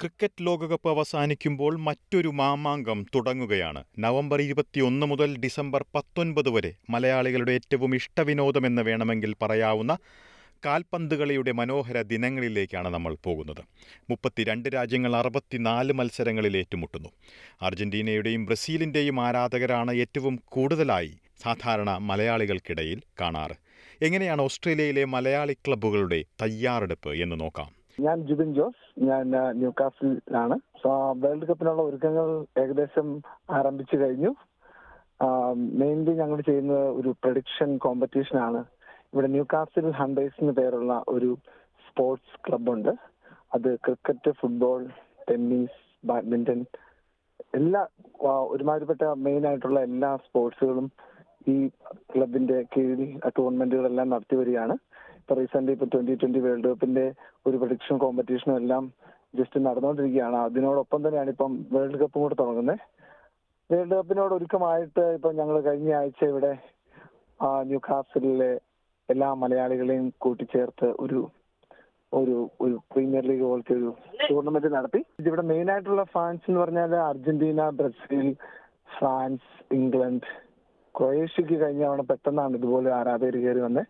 Cricket ലോകകപ്പ് അവസാനിക്കുമ്പോൾ മറ്റൊരു മാമാങ്കം തുടങ്ങുകയാണ്. നവംബർ ഇരുപത്തിയൊന്ന് മുതൽ ഡിസംബർ പത്തൊൻപത് വരെ മലയാളികളുടെ ഏറ്റവും ഇഷ്ടവിനോദമെന്ന് വേണമെങ്കിൽ പറയാവുന്ന കാൽപന്തുകളിയുടെ മനോഹര ദിനങ്ങളിലേക്കാണ് നമ്മൾ പോകുന്നത്. മുപ്പത്തിരണ്ട് രാജ്യങ്ങൾ അറുപത്തിനാല് മത്സരങ്ങളിൽ ഏറ്റുമുട്ടുന്നു. അർജന്റീനയുടെയും ബ്രസീലിന്റെയും ആരാധകരാണ് ഏറ്റവും കൂടുതലായി സാധാരണ മലയാളികൾക്കിടയിൽ കാണാറ്. എങ്ങനെയാണ് ഓസ്ട്രേലിയയിലെ മലയാളി ക്ലബ്ബുകളുടെ തയ്യാറെടുപ്പ് എന്ന് നോക്കാം. ഞാൻ ജുബിൻ ജോസ്. ഞാൻ ന്യൂ കാസിലാണ് വേൾഡ് കപ്പിനുള്ള ഒരുക്കങ്ങൾ ഏകദേശം ആരംഭിച്ചു കഴിഞ്ഞു. മെയിൻലി ഞങ്ങൾ ചെയ്യുന്ന ഒരു പ്രഡിക്ഷൻ കോമ്പറ്റീഷൻ ആണ്. ഇവിടെ ന്യൂ കാസിൽ ഹണ്ടേഴ്സ് എന്ന് പേരുള്ള ഒരു സ്പോർട്സ് ക്ലബുണ്ട് അത് ക്രിക്കറ്റ് ഫുട്ബോൾ ടെന്നീസ് ബാഡ്മിന്റൺ എല്ലാ ഒരുമാതിരിപ്പെട്ട മെയിൻ ആയിട്ടുള്ള എല്ലാ സ്പോർട്സുകളും ഈ ക്ലബിന്റെ കീഴിൽ ടൂർണമെന്റുകളെല്ലാം നടത്തി വരികയാണ്. ഇപ്പൊ റീസെന്റ് ഇപ്പൊ ട്വന്റി ട്വന്റി വേൾഡ് കപ്പിന്റെ ഒരു പ്രഡിക്ഷൻ കോമ്പറ്റീഷനും എല്ലാം ജസ്റ്റ് നടന്നുകൊണ്ടിരിക്കുകയാണ് അതിനോടൊപ്പം തന്നെയാണ് ഇപ്പം വേൾഡ് കപ്പും കൂടെ തുടങ്ങുന്നത് വേൾഡ് കപ്പിനോട് ഒരുക്കമായിട്ട് ഇപ്പൊ ഞങ്ങൾ കഴിഞ്ഞ ആഴ്ച ഇവിടെ ന്യൂ കാസിലെ എല്ലാ മലയാളികളെയും കൂട്ടിച്ചേർത്ത് ഒരു ഒരു ഒരു പ്രീമിയർ ലീഗ് പോലത്തെ ഒരു ടൂർണമെന്റ് നടത്തി. ഇവിടെ മെയിൻ ആയിട്ടുള്ള ഫാൻസ് എന്ന് പറഞ്ഞാൽ അർജന്റീന ബ്രസീൽ ഫ്രാൻസ് ഇംഗ്ലണ്ട് ക്രൊയേഷ്യക്ക് കഴിഞ്ഞ തവണ പെട്ടെന്നാണ് ഇതുപോലെ ആരാധകർ കയറി വന്നത്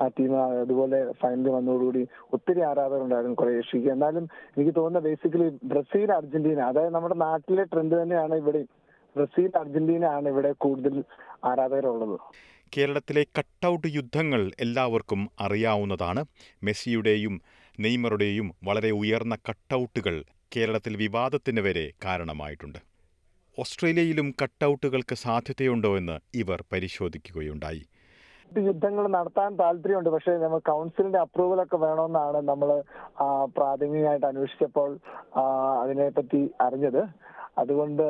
ആ ടീം അതുപോലെ ഫൈനൽ വന്നതോടുകൂടി ഒത്തിരി ആരാധകർ ആരാധകരുണ്ടായിരുന്നു ക്രൊയേഷ്യക്ക് എന്നാലും എനിക്ക് തോന്നുന്ന ബേസിക്കലി ബ്രസീൽ അർജന്റീന അതായത് നമ്മുടെ നാട്ടിലെ ട്രെൻഡ് തന്നെയാണ് ഇവിടെ. ബ്രസീൽ അർജന്റീന ആണ് ഇവിടെ കൂടുതൽ ആരാധകരുള്ളത്. കേരളത്തിലെ കട്ടൗട്ട് യുദ്ധങ്ങൾ എല്ലാവർക്കും അറിയാവുന്നതാണ്. മെസ്സിയുടെയും നെയ്മറുടെയും വളരെ ഉയർന്ന കട്ടൗട്ടുകൾ കേരളത്തിൽ വിവാദത്തിന് വരെ കാരണമായിട്ടുണ്ട്. ഓസ്ട്രേലിയയിലും കട്ടൗട്ടുകൾക്ക് സാധ്യതയുണ്ടോ എന്ന് ഇവർ പരിശോധിക്കുകയുണ്ടായി. യുദ്ധങ്ങൾ നടത്താൻ താല്പര്യമുണ്ട്. പക്ഷേ നമ്മൾ കൗൺസിലിന്റെ അപ്രൂവൽ ഒക്കെ വേണമെന്നാണ് നമ്മൾ പ്രാഥമികമായിട്ട് അന്വേഷിച്ചപ്പോൾ അതിനെപ്പറ്റി അറിഞ്ഞത്. അതുകൊണ്ട്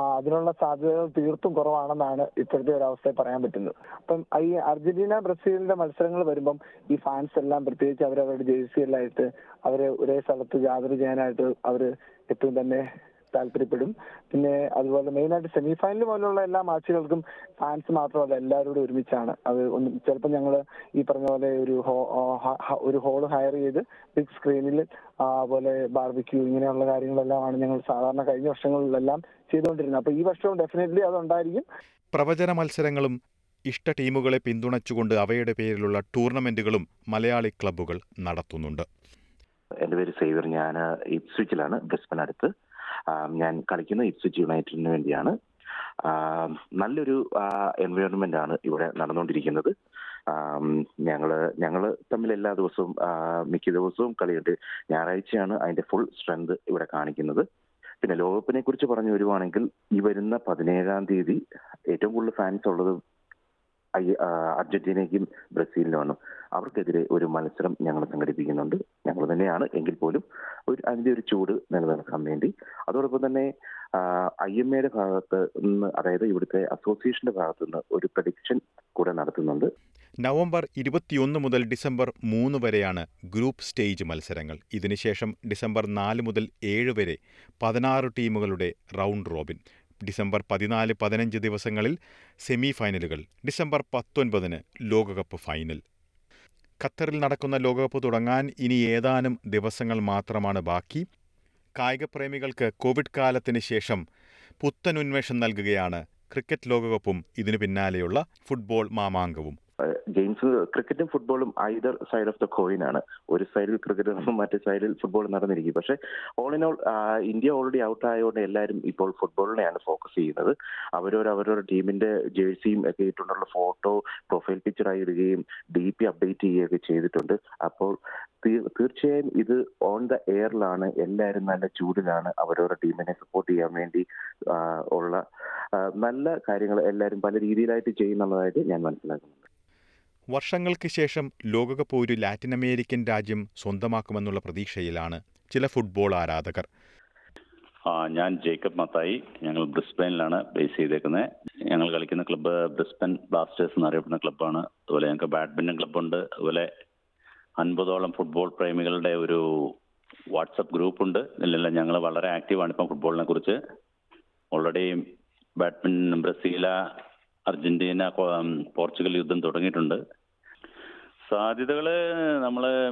അതിനുള്ള സാധ്യതകൾ തീർത്തും കുറവാണെന്നാണ് ഇപ്പോഴത്തെ ഒരു അവസ്ഥയെ പറയാൻ പറ്റുന്നത്. അപ്പം ഈ അർജന്റീന ബ്രസീലിന്റെ മത്സരങ്ങൾ വരുമ്പം ഈ ഫാൻസ് എല്ലാം പ്രത്യേകിച്ച് അവരവരുടെ ജേഴ്സികളിലായിട്ട് അവരെ ഒരേ സ്ഥലത്ത് യാത്ര ചെയ്യാനായിട്ട് അവർ എപ്പോഴും തന്നെ താല്പര്യപ്പെടും. പിന്നെ അതുപോലെ മെയിനായിട്ട് സെമി ഫൈനൽ പോലുള്ള എല്ലാ മാച്ചുകൾക്കും ഫാൻസ് മാത്രമല്ല എല്ലാവരോടും ഒരുമിച്ചാണ്. അത് ഒന്ന് ചിലപ്പോൾ ഞങ്ങൾ ഈ പറഞ്ഞ പോലെ ഒരു ഒരു ഹോൾ ഹയർ ചെയ്ത് ബിഗ് സ്ക്രീനിൽ അതുപോലെ ബാർബിക്യൂ ഇങ്ങനെയുള്ള കാര്യങ്ങളെല്ലാമാണ് ഞങ്ങൾ സാധാരണ കഴിഞ്ഞ വർഷങ്ങളിലെല്ലാം ചെയ്തുകൊണ്ടിരുന്നത്. അപ്പൊ ഈ വർഷവും ഡെഫിനറ്റ്ലി അതുണ്ടായിരിക്കും. പ്രവചന മത്സരങ്ങളും ഇഷ്ട ടീമുകളെ പിന്തുണച്ചുകൊണ്ട് അവയുടെ പേരിലുള്ള ടൂർണമെന്റുകളും മലയാളി ക്ലബ്ബുകൾ നടത്തുന്നുണ്ട്. എന്റെ പേര് സേവർ ഞാൻ ഇപ്സ്വിച്ചിലാണ് ബ്രിസ്ബൻ അടുത്ത് ഞാൻ കളിക്കുന്ന ഇപ്സിറ്റ് യുണൈറ്റഡിന് വേണ്ടിയാണ്. നല്ലൊരു എൻവയോൺമെന്റ് ആണ് ഇവിടെ നടന്നുകൊണ്ടിരിക്കുന്നത്. ഞങ്ങൾ ഞങ്ങൾ തമ്മിൽ എല്ലാ ദിവസവും മിക്ക ദിവസവും കളിയുണ്ട്. ഞായറാഴ്ചയാണ് അതിന്റെ ഫുൾ സ്ട്രെങ്ത് ഇവിടെ കാണിക്കുന്നത്. പിന്നെ ലോകകപ്പിനെ കുറിച്ച് പറഞ്ഞു വരുവാണെങ്കിൽ ഈ വരുന്ന പതിനേഴാം തീയതി ഏറ്റവും കൂടുതൽ ഫാൻസ് ഉള്ളത് അർജന്റീനയ്ക്കും ബ്രസീലിനുമാണ് അവർക്കെതിരെ ഒരു മത്സരം ഞങ്ങൾ സംഘടിപ്പിക്കുന്നുണ്ട്. ഞങ്ങൾ തന്നെയാണ് എങ്കിൽ പോലും ഒരു അതിന്റെ ഒരു ചൂട് നിലനിൽക്കാൻ വേണ്ടി. അതോടൊപ്പം തന്നെ ഐ എം എയുടെ ഭാഗത്ത് നിന്ന് അതായത് ഇവിടുത്തെ അസോസിയേഷന്റെ ഭാഗത്തു നിന്ന് ഒരു പ്രഡിക്ഷൻ കൂടെ നടത്തുന്നുണ്ട്. നവംബർ ഇരുപത്തിയൊന്ന് മുതൽ ഡിസംബർ മൂന്ന് വരെയാണ് ഗ്രൂപ്പ് സ്റ്റേജ് മത്സരങ്ങൾ. ഇതിനുശേഷം ഡിസംബർ നാല് മുതൽ ഏഴ് വരെ പതിനാറ് ടീമുകളുടെ റൗണ്ട് റോബിൻ ഡിസംബർ പതിനാല് പതിനഞ്ച് ദിവസങ്ങളിൽ സെമി ഫൈനലുകൾ ഡിസംബർ പത്തൊൻപതിന് ലോകകപ്പ് ഫൈനൽ. ഖത്തറിൽ നടക്കുന്ന ലോകകപ്പ് തുടങ്ങാൻ ഇനി ഏതാനും ദിവസങ്ങൾ മാത്രമാണ് ബാക്കി. കായികപ്രേമികൾക്ക് കോവിഡ് കാലത്തിന് ശേഷം പുത്തൻ ഉന്മേഷം നൽകുകയാണ് ക്രിക്കറ്റ് ലോകകപ്പും ഇതിനു പിന്നാലെയുള്ള ഫുട്ബോൾ മാമാങ്കവും. ജെയിംസ് ക്രിക്കറ്റും ഫുട്ബോളും either side of the coin ആണ്. ഒരു സൈഡിൽ ക്രിക്കറ്റ് മറ്റേ സൈഡിൽ ഫുട്ബോൾ നടന്നിരിക്കും. പക്ഷെ all in all India already out ആയതുകൊണ്ട് എല്ലാവരും ഇപ്പോൾ ഫുട്ബോളിനെയാണ് ഫോക്കസ് ചെയ്യുന്നത്. അവരോട് അവരുടെ ടീമിന്റെ ജേഴ്സിയും ഒക്കെ ഇട്ടുകൊണ്ടുള്ള ഫോട്ടോ പ്രൊഫൈൽ പിക്ചർ ആയി ഇടുകയും ഡി പി അപ്ഡേറ്റ് ചെയ്യുകയൊക്കെ ചെയ്തിട്ടുണ്ട്. അപ്പോൾ തീർച്ചയായും ഇത് ഓൺ ദ എയറിലാണ് എല്ലാവരും നല്ല ചൂടിലാണ് അവരവരുടെ ടീമിനെ സപ്പോർട്ട് ചെയ്യാൻ വേണ്ടി ഉള്ള നല്ല കാര്യങ്ങൾ എല്ലാവരും പല രീതിയിലായിട്ട് ചെയ്യുന്നുള്ളതായിട്ട് ഞാൻ മനസ്സിലാക്കുന്നുണ്ട് വർഷങ്ങൾക്ക് ശേഷം ലോകകപ്പ് ഒരു ലാറ്റിൻ അമേരിക്കൻ രാജ്യം സ്വന്തമാക്കുമെന്നുള്ള പ്രതീക്ഷയിലാണ് ചില ഫുട്ബോൾ ആരാധകർ. ഞാൻ ജേക്കബ് മത്തായി. ഞങ്ങൾ ബ്രിസ്ബനിലാണ് ബേസ് ചെയ്തേക്കുന്നത്. ഞങ്ങൾ കളിക്കുന്ന ക്ലബ്ബ് ബ്രിസ്ബൻ ബ്ലാസ്റ്റേഴ്സ് എന്നറിയപ്പെടുന്ന ക്ലബ്ബാണ്. അതുപോലെ ഞങ്ങൾക്ക് ബാഡ്മിന്റൺ ക്ലബ്ബുണ്ട്. അതുപോലെ അൻപതോളം ഫുട്ബോൾ പ്രേമികളുടെ ഒരു വാട്സപ്പ് ഗ്രൂപ്പുണ്ട്. ഇതിലെല്ലാം ഞങ്ങൾ വളരെ ആക്റ്റീവാണ് ഇപ്പം ഫുട്ബോളിനെ കുറിച്ച്. Already badminton Brazil Argentina Portugal യുദ്ധം തുടങ്ങിയിട്ടുണ്ട്. സാധ്യതകൾ നമ്മൾ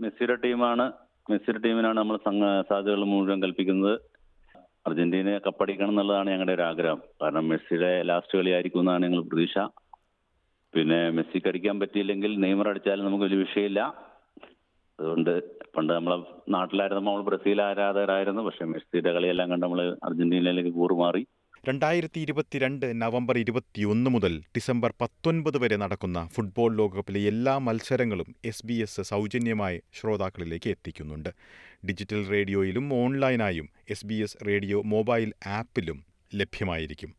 മെസ്സിയുടെ ടീമാണ്. മെസ്സിയുടെ ടീമിനാണ് നമ്മൾ സാധ്യതകൾ മുഴുവൻ കൽപ്പിക്കുന്നത്. അർജന്റീനയെ കപ്പടിക്കണം എന്നുള്ളതാണ് ഞങ്ങളുടെ ഒരു ആഗ്രഹം. കാരണം മെസ്സിയുടെ ലാസ്റ്റ് കളിയായിരിക്കും എന്നാണ് ഞങ്ങൾ പ്രതീക്ഷ. പിന്നെ മെസ്സിക്ക് അടിക്കാൻ പറ്റിയില്ലെങ്കിൽ നെയ്മർ അടിച്ചാലും നമുക്ക് വലിയ വിഷയമില്ല. അതുകൊണ്ട് പണ്ട് നമ്മളെ നാട്ടിലായിരുന്നു നമ്മൾ ബ്രസീൽ ആരാധകരായിരുന്നു. പക്ഷെ മെസ്സിയുടെ കളിയെല്ലാം കണ്ട് നമ്മൾ അർജന്റീനയിലേക്ക് കൂറുമാറി. രണ്ടായിരത്തി ഇരുപത്തിരണ്ട് നവംബർ ഇരുപത്തിയൊന്ന് മുതൽ ഡിസംബർ പത്തൊൻപത് വരെ നടക്കുന്ന ഫുട്ബോൾ ലോകകപ്പിലെ എല്ലാ മത്സരങ്ങളും എസ് ബി എസ് സൗജന്യമായി ശ്രോതാക്കളിലേക്ക് എത്തിക്കുന്നുണ്ട്. ഡിജിറ്റൽ റേഡിയോയിലും ഓൺലൈനായും S B S radio mobile ആപ്പിലും ലഭ്യമായിരിക്കും.